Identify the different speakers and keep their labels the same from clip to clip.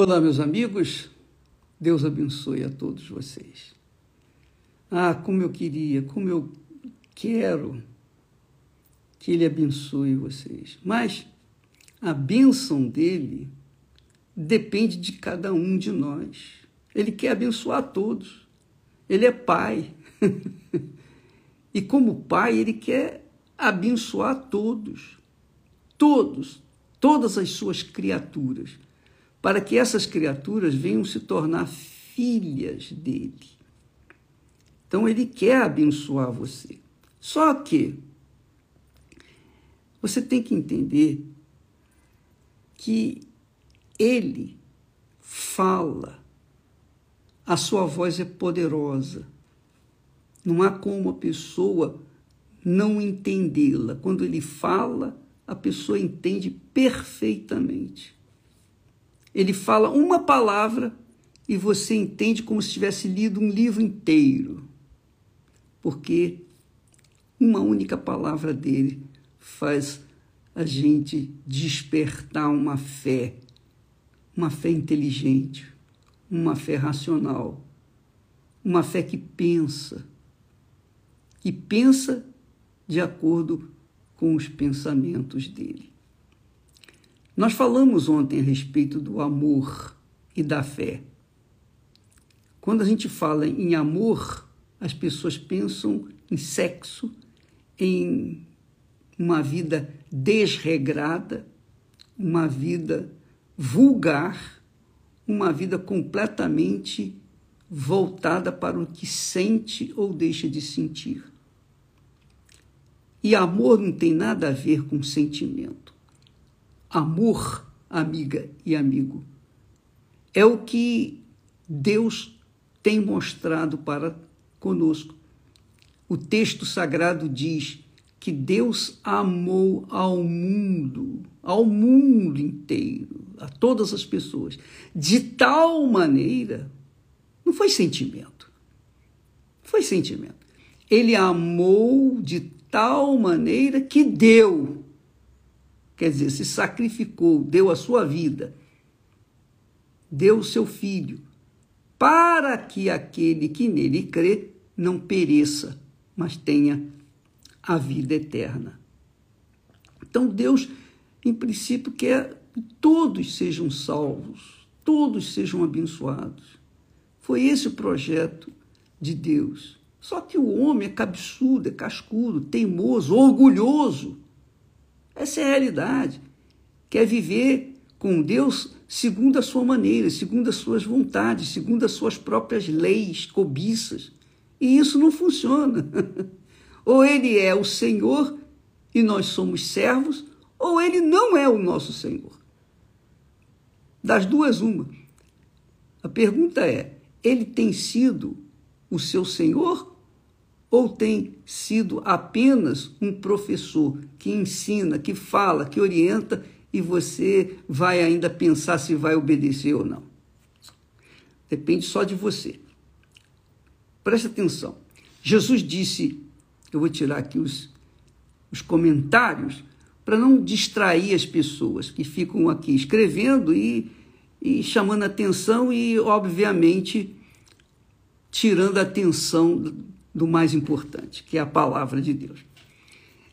Speaker 1: Olá, meus amigos. Deus abençoe a todos vocês. Ah, como eu queria, como eu quero que Ele abençoe vocês. Mas a bênção dele depende de cada um de nós. Ele quer abençoar todos. Ele é Pai. e como Pai, Ele quer abençoar todos. Todos. Todas as suas criaturas para que essas criaturas venham se tornar filhas dele. Então ele quer abençoar você. Só que você tem que entender que ele fala, a sua voz é poderosa. Não há como a pessoa não entendê-la. Quando ele fala, a pessoa entende perfeitamente. Ele fala uma palavra e você entende como se tivesse lido um livro inteiro. Porque uma única palavra dele faz a gente despertar uma fé, uma fé inteligente, uma fé racional, uma fé que pensa, que pensa de acordo com os pensamentos dele. Nós falamos ontem a respeito do amor e da fé. Quando a gente fala em amor, as pessoas pensam em sexo, em uma vida desregrada, uma vida vulgar, uma vida completamente voltada para o que sente ou deixa de sentir. E amor não tem nada a ver com sentimento amor, amiga e amigo. É o que Deus tem mostrado para conosco. O texto sagrado diz que Deus amou ao mundo, ao mundo inteiro, a todas as pessoas, de tal maneira, não foi sentimento, foi sentimento. Ele amou de tal maneira que deu quer dizer, se sacrificou, deu a sua vida, deu o seu filho, para que aquele que nele crê não pereça, mas tenha a vida eterna. Então Deus, em princípio, quer que todos sejam salvos, todos sejam abençoados. Foi esse o projeto de Deus. Só que o homem é cabeçudo, é cascudo, teimoso, orgulhoso. Essa é a realidade. Quer viver com Deus segundo a sua maneira, segundo as suas vontades, segundo as suas próprias leis, cobiças. E isso não funciona. ou ele é o Senhor e nós somos servos, ou ele não é o nosso Senhor. Das duas, uma. A pergunta é: ele tem sido o seu Senhor ou tem sido apenas um professor que ensina, que fala, que orienta e você vai ainda pensar se vai obedecer ou não? Depende só de você. Preste atenção. Jesus disse, eu vou tirar aqui os, os comentários para não distrair as pessoas que ficam aqui escrevendo e, e chamando atenção e, obviamente, tirando a atenção do mais importante, que é a palavra de Deus.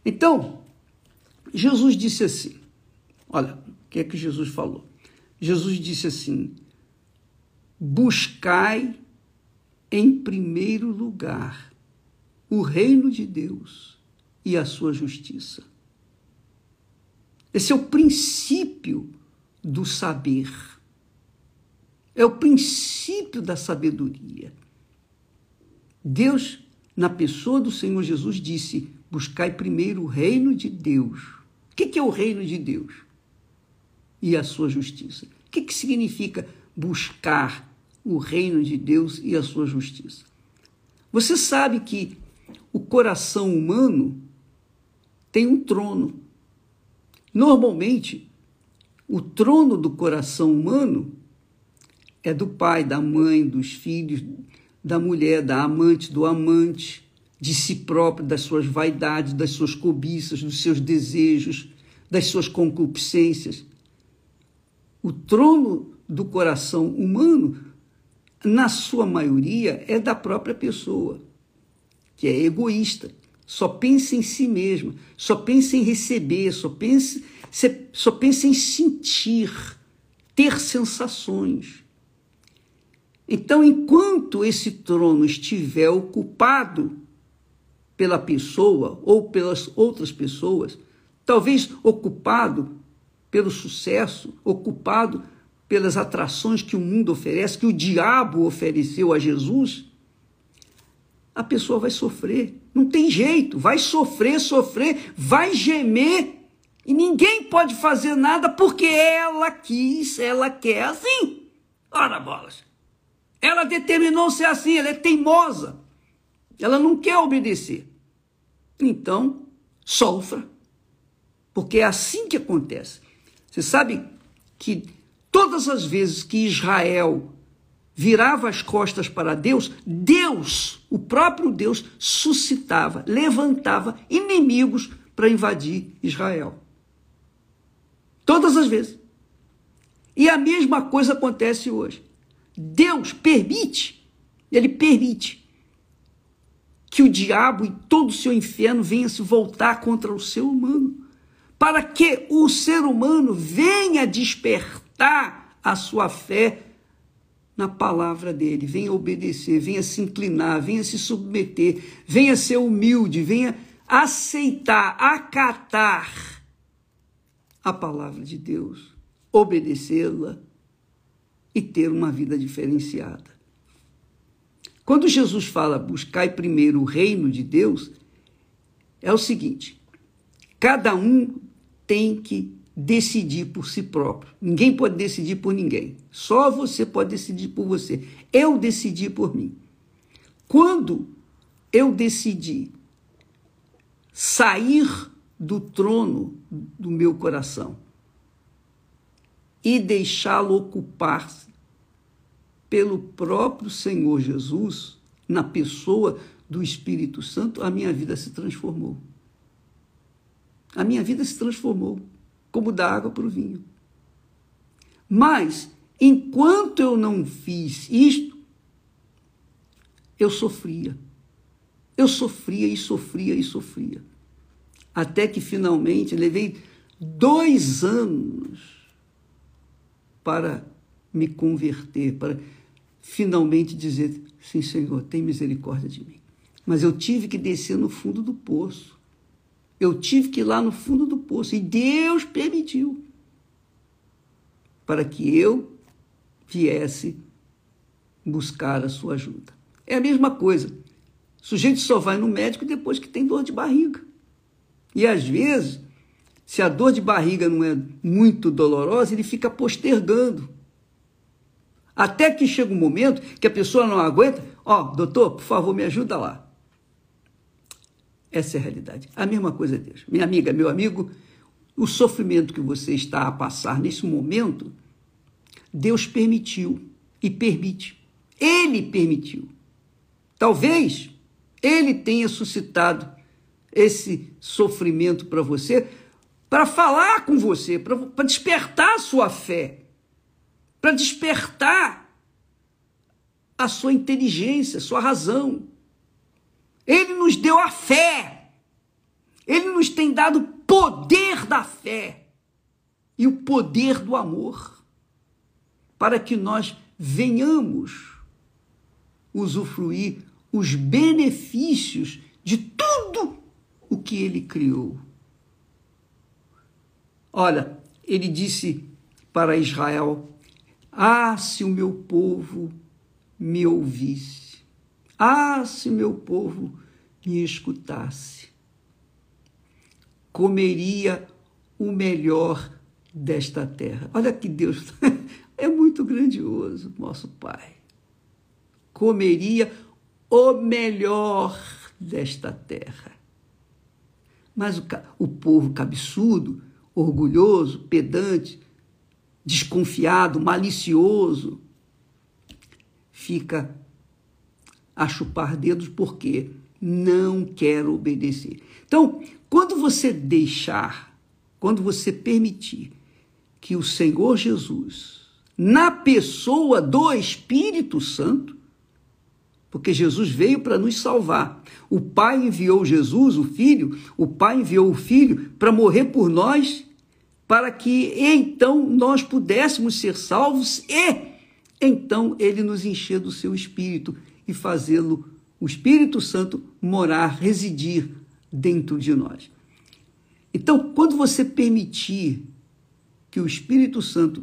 Speaker 1: Então, Jesus disse assim: olha, o que é que Jesus falou? Jesus disse assim: buscai em primeiro lugar o reino de Deus e a sua justiça. Esse é o princípio do saber. É o princípio da sabedoria. Deus na pessoa do Senhor Jesus, disse: Buscai primeiro o reino de Deus. O que é o reino de Deus? E a sua justiça. O que significa buscar o reino de Deus e a sua justiça? Você sabe que o coração humano tem um trono. Normalmente, o trono do coração humano é do pai, da mãe, dos filhos, da mulher, da amante, do amante, de si próprio, das suas vaidades, das suas cobiças, dos seus desejos, das suas concupiscências. O trono do coração humano, na sua maioria, é da própria pessoa, que é egoísta, só pensa em si mesma, só pensa em receber, só pensa, só pensa em sentir, ter sensações. Então, enquanto esse trono estiver ocupado pela pessoa ou pelas outras pessoas, talvez ocupado pelo sucesso, ocupado pelas atrações que o mundo oferece, que o diabo ofereceu a Jesus, a pessoa vai sofrer. Não tem jeito, vai sofrer, sofrer, vai gemer e ninguém pode fazer nada porque ela quis, ela quer assim. Ora bolas. Ela determinou ser assim, ela é teimosa. Ela não quer obedecer. Então, sofra. Porque é assim que acontece. Você sabe que todas as vezes que Israel virava as costas para Deus, Deus, o próprio Deus, suscitava, levantava inimigos para invadir Israel. Todas as vezes. E a mesma coisa acontece hoje. Deus permite, ele permite que o diabo e todo o seu inferno venha se voltar contra o ser humano, para que o ser humano venha despertar a sua fé na palavra dele, venha obedecer, venha se inclinar, venha se submeter, venha ser humilde, venha aceitar, acatar a palavra de Deus, obedecê-la e ter uma vida diferenciada. Quando Jesus fala buscai primeiro o reino de Deus, é o seguinte: cada um tem que decidir por si próprio. Ninguém pode decidir por ninguém. Só você pode decidir por você. Eu decidi por mim. Quando eu decidi sair do trono do meu coração e deixá-lo ocupar-se pelo próprio Senhor Jesus, na pessoa do Espírito Santo, a minha vida se transformou. A minha vida se transformou, como da água para o vinho. Mas, enquanto eu não fiz isto, eu sofria. Eu sofria e sofria e sofria. Até que finalmente levei dois anos para me converter, para finalmente dizer: Sim, Senhor, tem misericórdia de mim. Mas eu tive que descer no fundo do poço. Eu tive que ir lá no fundo do poço. E Deus permitiu para que eu viesse buscar a sua ajuda. É a mesma coisa. O sujeito só vai no médico depois que tem dor de barriga. E às vezes se a dor de barriga não é muito dolorosa, ele fica postergando. Até que chega um momento que a pessoa não aguenta. Ó, oh, doutor, por favor, me ajuda lá. Essa é a realidade. A mesma coisa é Deus. Minha amiga, meu amigo, o sofrimento que você está a passar nesse momento, Deus permitiu e permite. Ele permitiu. Talvez ele tenha suscitado esse sofrimento para você para falar com você, para despertar a sua fé, para despertar a sua inteligência, a sua razão. Ele nos deu a fé. Ele nos tem dado o poder da fé e o poder do amor, para que nós venhamos usufruir os benefícios de tudo o que ele criou. Olha, ele disse para Israel: Ah, se o meu povo me ouvisse, ah, se meu povo me escutasse, comeria o melhor desta terra. Olha que Deus é muito grandioso, nosso Pai. Comeria o melhor desta terra. Mas o, o povo cabeçudo orgulhoso, pedante, desconfiado, malicioso, fica a chupar dedos porque não quer obedecer. Então, quando você deixar, quando você permitir que o Senhor Jesus na pessoa do Espírito Santo, porque Jesus veio para nos salvar. O Pai enviou Jesus, o Filho, o Pai enviou o Filho para morrer por nós, para que então nós pudéssemos ser salvos e então ele nos encher do seu Espírito e fazê-lo, o Espírito Santo, morar, residir dentro de nós. Então, quando você permitir que o Espírito Santo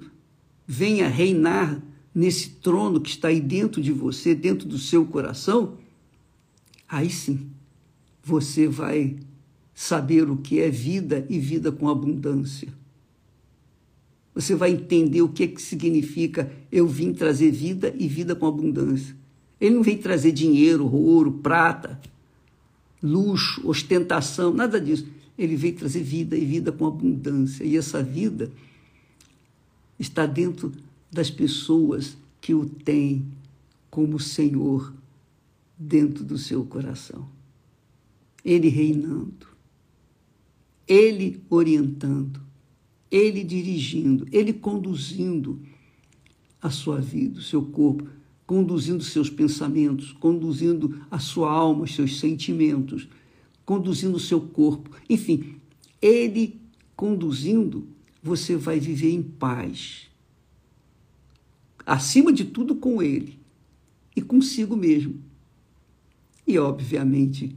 Speaker 1: venha reinar nesse trono que está aí dentro de você, dentro do seu coração, aí sim você vai saber o que é vida e vida com abundância. Você vai entender o que, é que significa eu vim trazer vida e vida com abundância. Ele não veio trazer dinheiro, ouro, prata, luxo, ostentação, nada disso. Ele veio trazer vida e vida com abundância. E essa vida está dentro das pessoas que o têm como Senhor dentro do seu coração. Ele reinando, ele orientando, ele dirigindo, ele conduzindo a sua vida, o seu corpo, conduzindo seus pensamentos, conduzindo a sua alma, os seus sentimentos conduzindo o seu corpo. Enfim, ele conduzindo, você vai viver em paz. Acima de tudo, com ele e consigo mesmo. E, obviamente,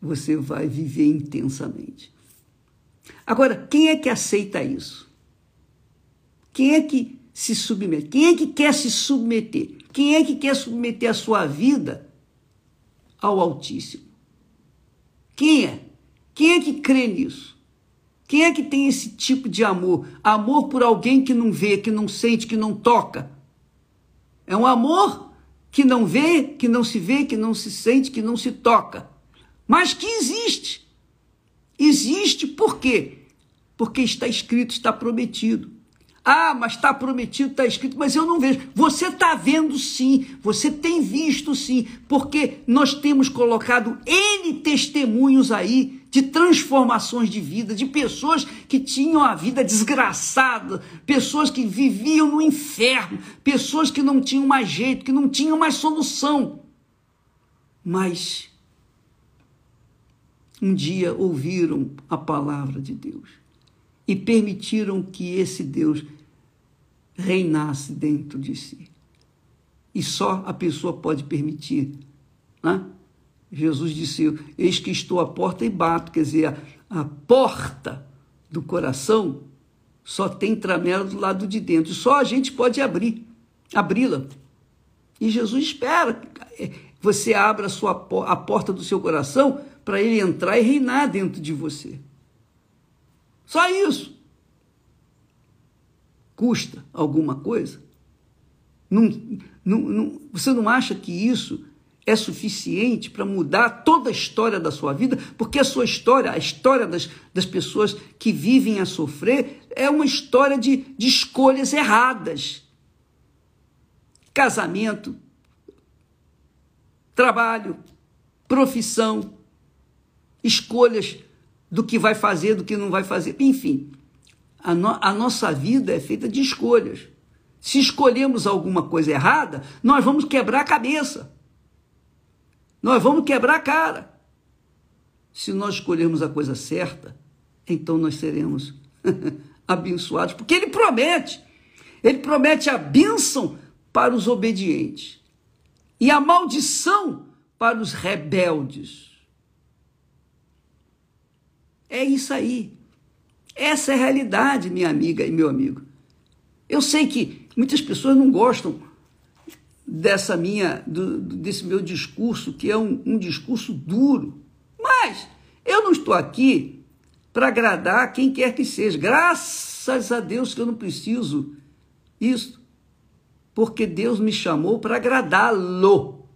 Speaker 1: você vai viver intensamente. Agora, quem é que aceita isso? Quem é que se submete? Quem é que quer se submeter? Quem é que quer submeter a sua vida ao Altíssimo? Quem é? Quem é que crê nisso? Quem é que tem esse tipo de amor? Amor por alguém que não vê, que não sente, que não toca. É um amor que não vê, que não se vê, que não se sente, que não se toca. Mas que existe. Existe por quê? Porque está escrito, está prometido. Ah, mas está prometido, está escrito, mas eu não vejo. Você está vendo sim, você tem visto sim, porque nós temos colocado N testemunhos aí de transformações de vida, de pessoas que tinham a vida desgraçada, pessoas que viviam no inferno, pessoas que não tinham mais jeito, que não tinham mais solução. Mas um dia ouviram a palavra de Deus e permitiram que esse Deus reinasse dentro de si. E só a pessoa pode permitir. Né? Jesus disse: Eis que estou à porta e bato. Quer dizer, a, a porta do coração só tem tramela do lado de dentro. Só a gente pode abrir, abri-la. E Jesus espera que você abra a, sua, a porta do seu coração para ele entrar e reinar dentro de você. Só isso custa alguma coisa? Não, não, não, você não acha que isso é suficiente para mudar toda a história da sua vida? Porque a sua história, a história das, das pessoas que vivem a sofrer, é uma história de, de escolhas erradas. Casamento, trabalho, profissão, escolhas do que vai fazer, do que não vai fazer, enfim. A, no, a nossa vida é feita de escolhas. Se escolhemos alguma coisa errada, nós vamos quebrar a cabeça. Nós vamos quebrar a cara. Se nós escolhermos a coisa certa, então nós seremos abençoados, porque ele promete. Ele promete a bênção para os obedientes e a maldição para os rebeldes. É isso aí. Essa é a realidade, minha amiga e meu amigo. Eu sei que muitas pessoas não gostam dessa minha, do, desse meu discurso, que é um, um discurso duro. Mas eu não estou aqui para agradar quem quer que seja. Graças a Deus que eu não preciso isso. Porque Deus me chamou para agradá-lo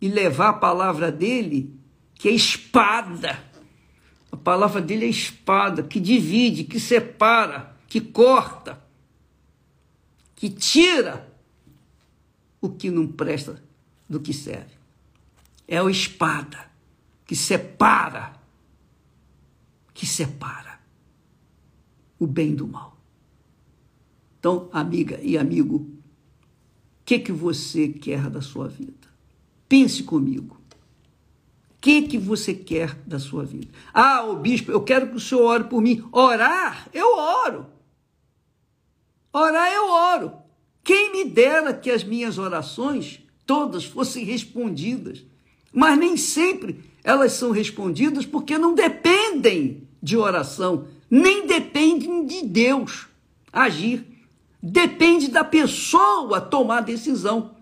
Speaker 1: e levar a palavra dele, que é espada a palavra dele é espada, que divide, que separa, que corta, que tira o que não presta do que serve. É a espada que separa, que separa o bem do mal. Então, amiga e amigo, o que, que você quer da sua vida? Pense comigo. O que, que você quer da sua vida? Ah, o bispo, eu quero que o senhor ore por mim. Orar? Eu oro. Orar, eu oro. Quem me dera que as minhas orações todas fossem respondidas. Mas nem sempre elas são respondidas porque não dependem de oração, nem dependem de Deus agir. Depende da pessoa tomar decisão.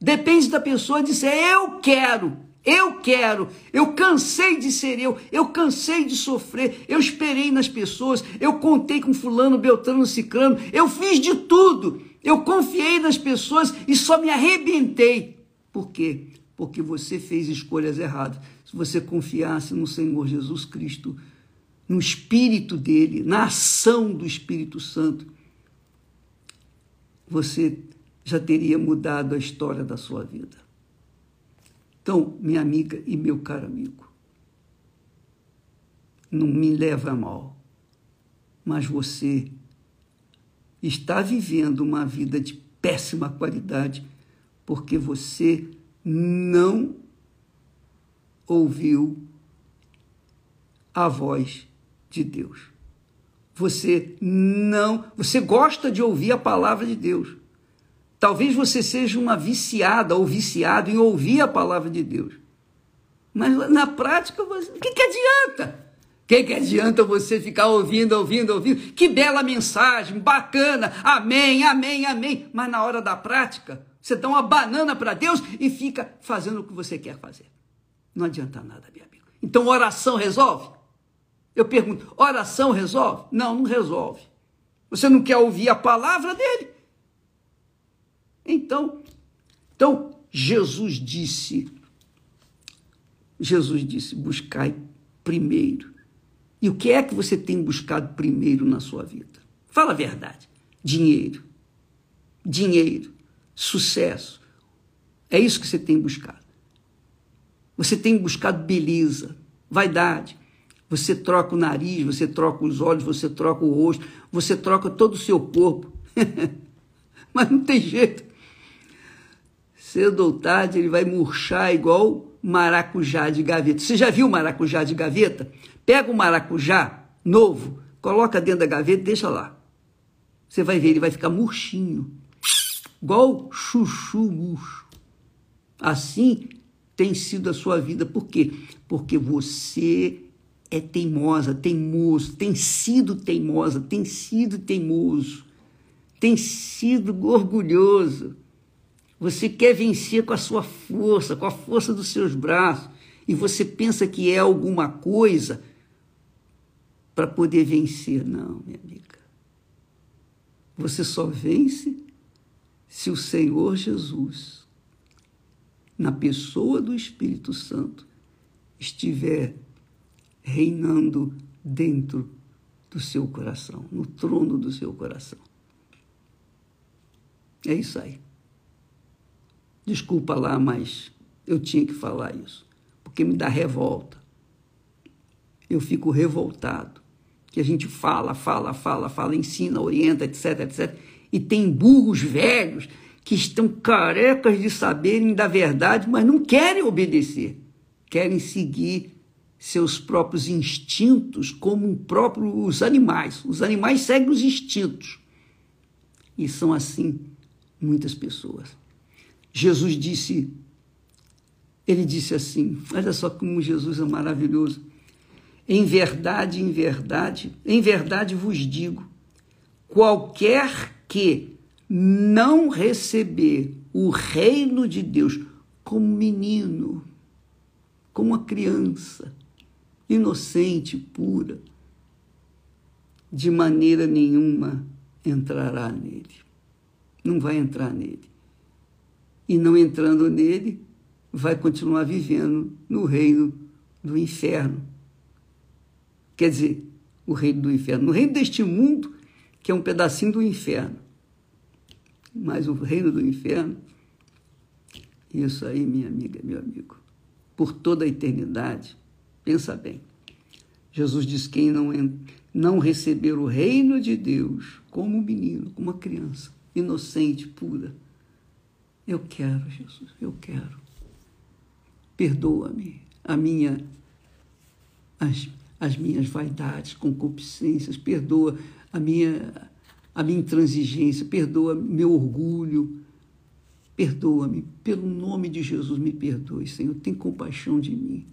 Speaker 1: Depende da pessoa dizer: Eu quero, eu quero, eu cansei de ser eu, eu cansei de sofrer, eu esperei nas pessoas, eu contei com Fulano, Beltrano, Ciclano, eu fiz de tudo, eu confiei nas pessoas e só me arrebentei. Por quê? Porque você fez escolhas erradas. Se você confiasse no Senhor Jesus Cristo, no Espírito dele, na ação do Espírito Santo, você já teria mudado a história da sua vida. Então, minha amiga e meu caro amigo, não me leva a mal, mas você está vivendo uma vida de péssima qualidade porque você não ouviu a voz de Deus. Você não, você gosta de ouvir a palavra de Deus. Talvez você seja uma viciada ou viciado em ouvir a palavra de Deus. Mas na prática, o que, que adianta? Que, que adianta você ficar ouvindo, ouvindo, ouvindo? Que bela mensagem, bacana, amém, amém, amém. Mas na hora da prática, você dá uma banana para Deus e fica fazendo o que você quer fazer. Não adianta nada, meu amigo. Então, oração resolve? Eu pergunto, oração resolve? Não, não resolve. Você não quer ouvir a palavra dele? Então, então Jesus disse, Jesus disse, buscai primeiro. E o que é que você tem buscado primeiro na sua vida? Fala a verdade. Dinheiro. Dinheiro. Sucesso. É isso que você tem buscado. Você tem buscado beleza, vaidade, você troca o nariz, você troca os olhos, você troca o rosto, você troca todo o seu corpo. Mas não tem jeito. Cedo ou tarde ele vai murchar igual maracujá de gaveta. Você já viu maracujá de gaveta? Pega o maracujá novo, coloca dentro da gaveta e deixa lá. Você vai ver, ele vai ficar murchinho. Igual chuchu murcho. Assim tem sido a sua vida. Por quê? Porque você é teimosa, teimoso, tem sido teimosa, tem sido teimoso, tem sido orgulhoso. Você quer vencer com a sua força, com a força dos seus braços, e você pensa que é alguma coisa para poder vencer. Não, minha amiga. Você só vence se o Senhor Jesus, na pessoa do Espírito Santo, estiver reinando dentro do seu coração, no trono do seu coração. É isso aí. Desculpa lá, mas eu tinha que falar isso, porque me dá revolta. Eu fico revoltado. Que a gente fala, fala, fala, fala, ensina, orienta, etc, etc. E tem burros velhos que estão carecas de saberem da verdade, mas não querem obedecer. Querem seguir seus próprios instintos como próprio, os animais. Os animais seguem os instintos. E são assim muitas pessoas. Jesus disse, ele disse assim, olha só como Jesus é maravilhoso. Em verdade, em verdade, em verdade vos digo, qualquer que não receber o reino de Deus como menino, como uma criança, inocente, pura, de maneira nenhuma entrará nele. Não vai entrar nele. E não entrando nele, vai continuar vivendo no reino do inferno. Quer dizer, o reino do inferno. No reino deste mundo, que é um pedacinho do inferno. Mas o reino do inferno, isso aí, minha amiga, meu amigo, por toda a eternidade, Pensa bem. Jesus diz: quem não, não receber o reino de Deus como um menino, como uma criança, inocente, pura. Eu quero, Jesus, eu quero. Perdoa-me a minha as, as minhas vaidades, concupiscências, perdoa a minha a minha intransigência, perdoa meu orgulho. Perdoa-me, pelo nome de Jesus, me perdoe, Senhor. Tem compaixão de mim.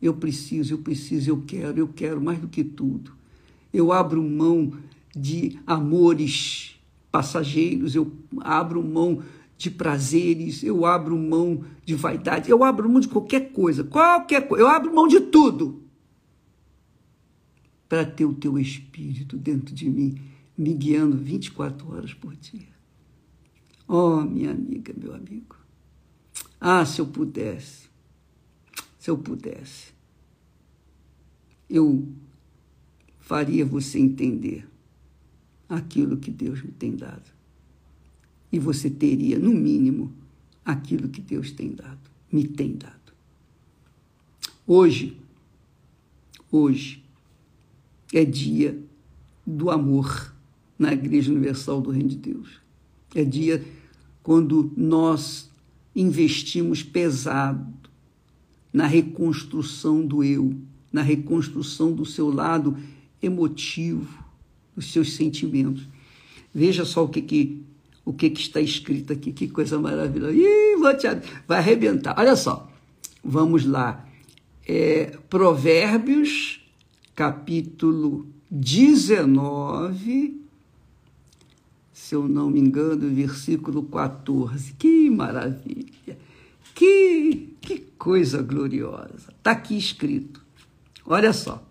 Speaker 1: Eu preciso, eu preciso, eu quero, eu quero mais do que tudo. Eu abro mão de amores passageiros, eu abro mão de prazeres, eu abro mão de vaidade, eu abro mão de qualquer coisa, qualquer coisa, eu abro mão de tudo para ter o teu espírito dentro de mim, me guiando 24 horas por dia. Oh, minha amiga, meu amigo. Ah, se eu pudesse, se eu pudesse, eu faria você entender aquilo que Deus me tem dado. E você teria, no mínimo, aquilo que Deus tem dado, me tem dado. Hoje, hoje, é dia do amor na Igreja Universal do Reino de Deus. É dia quando nós investimos pesado na reconstrução do eu, na reconstrução do seu lado emotivo, dos seus sentimentos. Veja só o que, que, o que, que está escrito aqui, que coisa maravilhosa. Ih, vou te, vai arrebentar. Olha só, vamos lá. É, Provérbios, capítulo 19, se eu não me engano, versículo 14. Que maravilha! Que, que coisa gloriosa! Está aqui escrito. Olha só.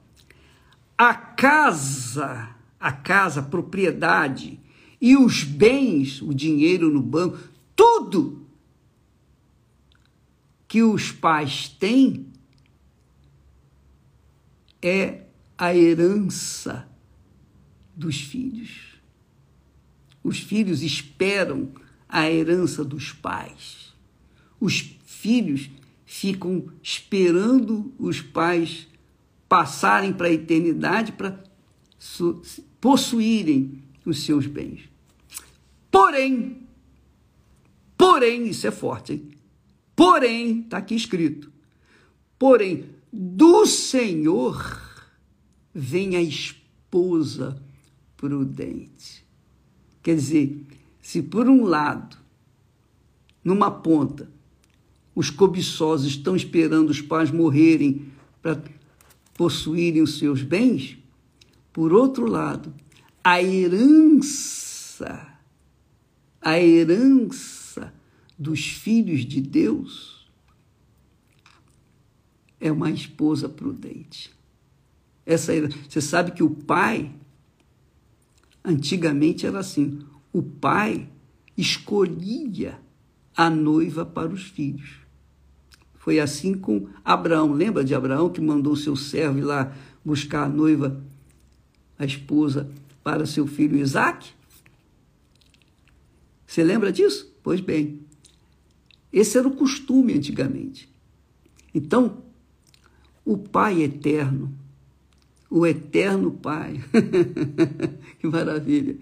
Speaker 1: A casa, a casa, a propriedade e os bens, o dinheiro no banco, tudo que os pais têm é a herança dos filhos. Os filhos esperam a herança dos pais. Os filhos ficam esperando os pais passarem para a eternidade para possuírem os seus bens. Porém, porém, isso é forte, hein? Porém, está aqui escrito, porém, do Senhor vem a esposa prudente. Quer dizer, se por um lado, numa ponta, os cobiçosos estão esperando os pais morrerem para possuírem os seus bens, por outro lado, a herança, a herança dos filhos de Deus é uma esposa prudente. Essa, você sabe que o pai, antigamente era assim, o pai escolhia a noiva para os filhos. Foi assim com Abraão. Lembra de Abraão que mandou seu servo ir lá buscar a noiva, a esposa, para seu filho Isaac? Você lembra disso? Pois bem, esse era o costume antigamente. Então, o Pai eterno, o eterno Pai, que maravilha,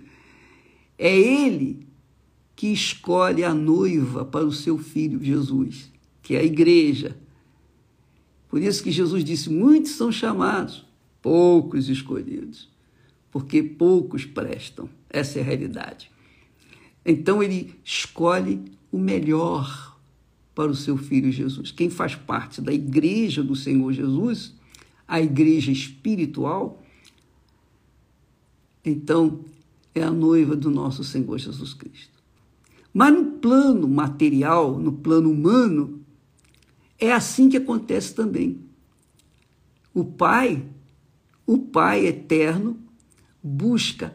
Speaker 1: é Ele que escolhe a noiva para o seu filho Jesus que é a igreja. Por isso que Jesus disse: muitos são chamados, poucos escolhidos, porque poucos prestam. Essa é a realidade. Então ele escolhe o melhor para o seu filho Jesus. Quem faz parte da igreja do Senhor Jesus, a igreja espiritual, então é a noiva do nosso Senhor Jesus Cristo. Mas no plano material, no plano humano, é assim que acontece também. O pai, o pai eterno, busca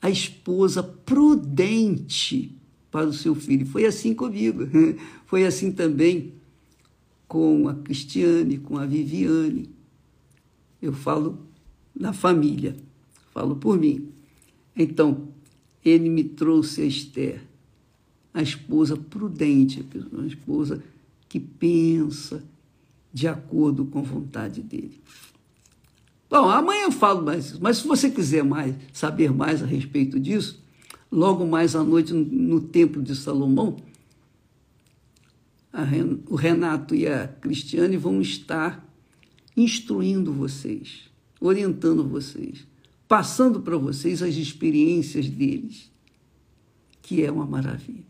Speaker 1: a esposa prudente para o seu filho. Foi assim comigo. Foi assim também com a Cristiane, com a Viviane. Eu falo na família, falo por mim. Então, ele me trouxe a Esther, a esposa prudente, a esposa que pensa de acordo com a vontade dele. Bom, amanhã eu falo mais, mas se você quiser mais saber mais a respeito disso, logo mais à noite no, no Templo de Salomão, Ren, o Renato e a Cristiane vão estar instruindo vocês, orientando vocês, passando para vocês as experiências deles, que é uma maravilha.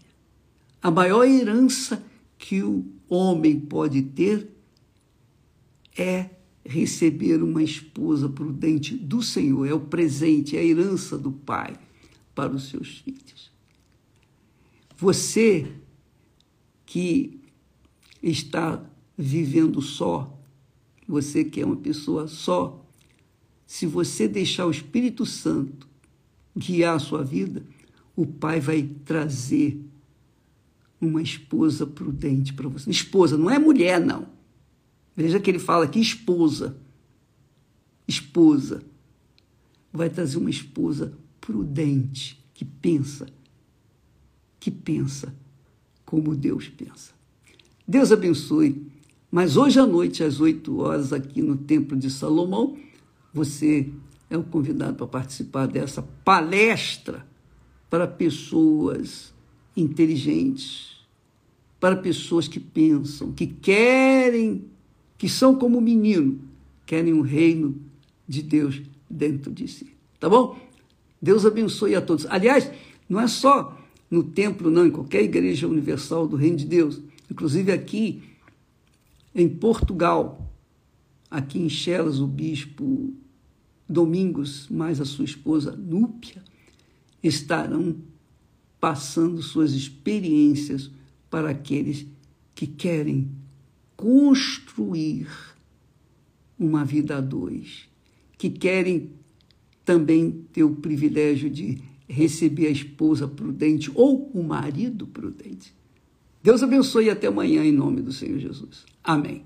Speaker 1: A maior herança que o homem pode ter é receber uma esposa prudente do Senhor, é o presente, é a herança do Pai para os seus filhos. Você que está vivendo só, você que é uma pessoa só, se você deixar o Espírito Santo guiar a sua vida, o Pai vai trazer uma esposa prudente para você. Esposa, não é mulher, não. Veja que ele fala aqui esposa. Esposa. Vai trazer uma esposa prudente, que pensa, que pensa como Deus pensa. Deus abençoe. Mas hoje à noite, às 8 horas, aqui no Templo de Salomão, você é o convidado para participar dessa palestra para pessoas inteligentes, para pessoas que pensam, que querem, que são como menino, querem o um reino de Deus dentro de si. Tá bom? Deus abençoe a todos. Aliás, não é só no templo, não, em qualquer igreja universal do reino de Deus. Inclusive aqui em Portugal, aqui em Chelas, o bispo Domingos, mais a sua esposa Núpia, estarão passando suas experiências para aqueles que querem construir uma vida a dois, que querem também ter o privilégio de receber a esposa prudente ou o marido prudente. Deus abençoe e até amanhã em nome do Senhor Jesus. Amém.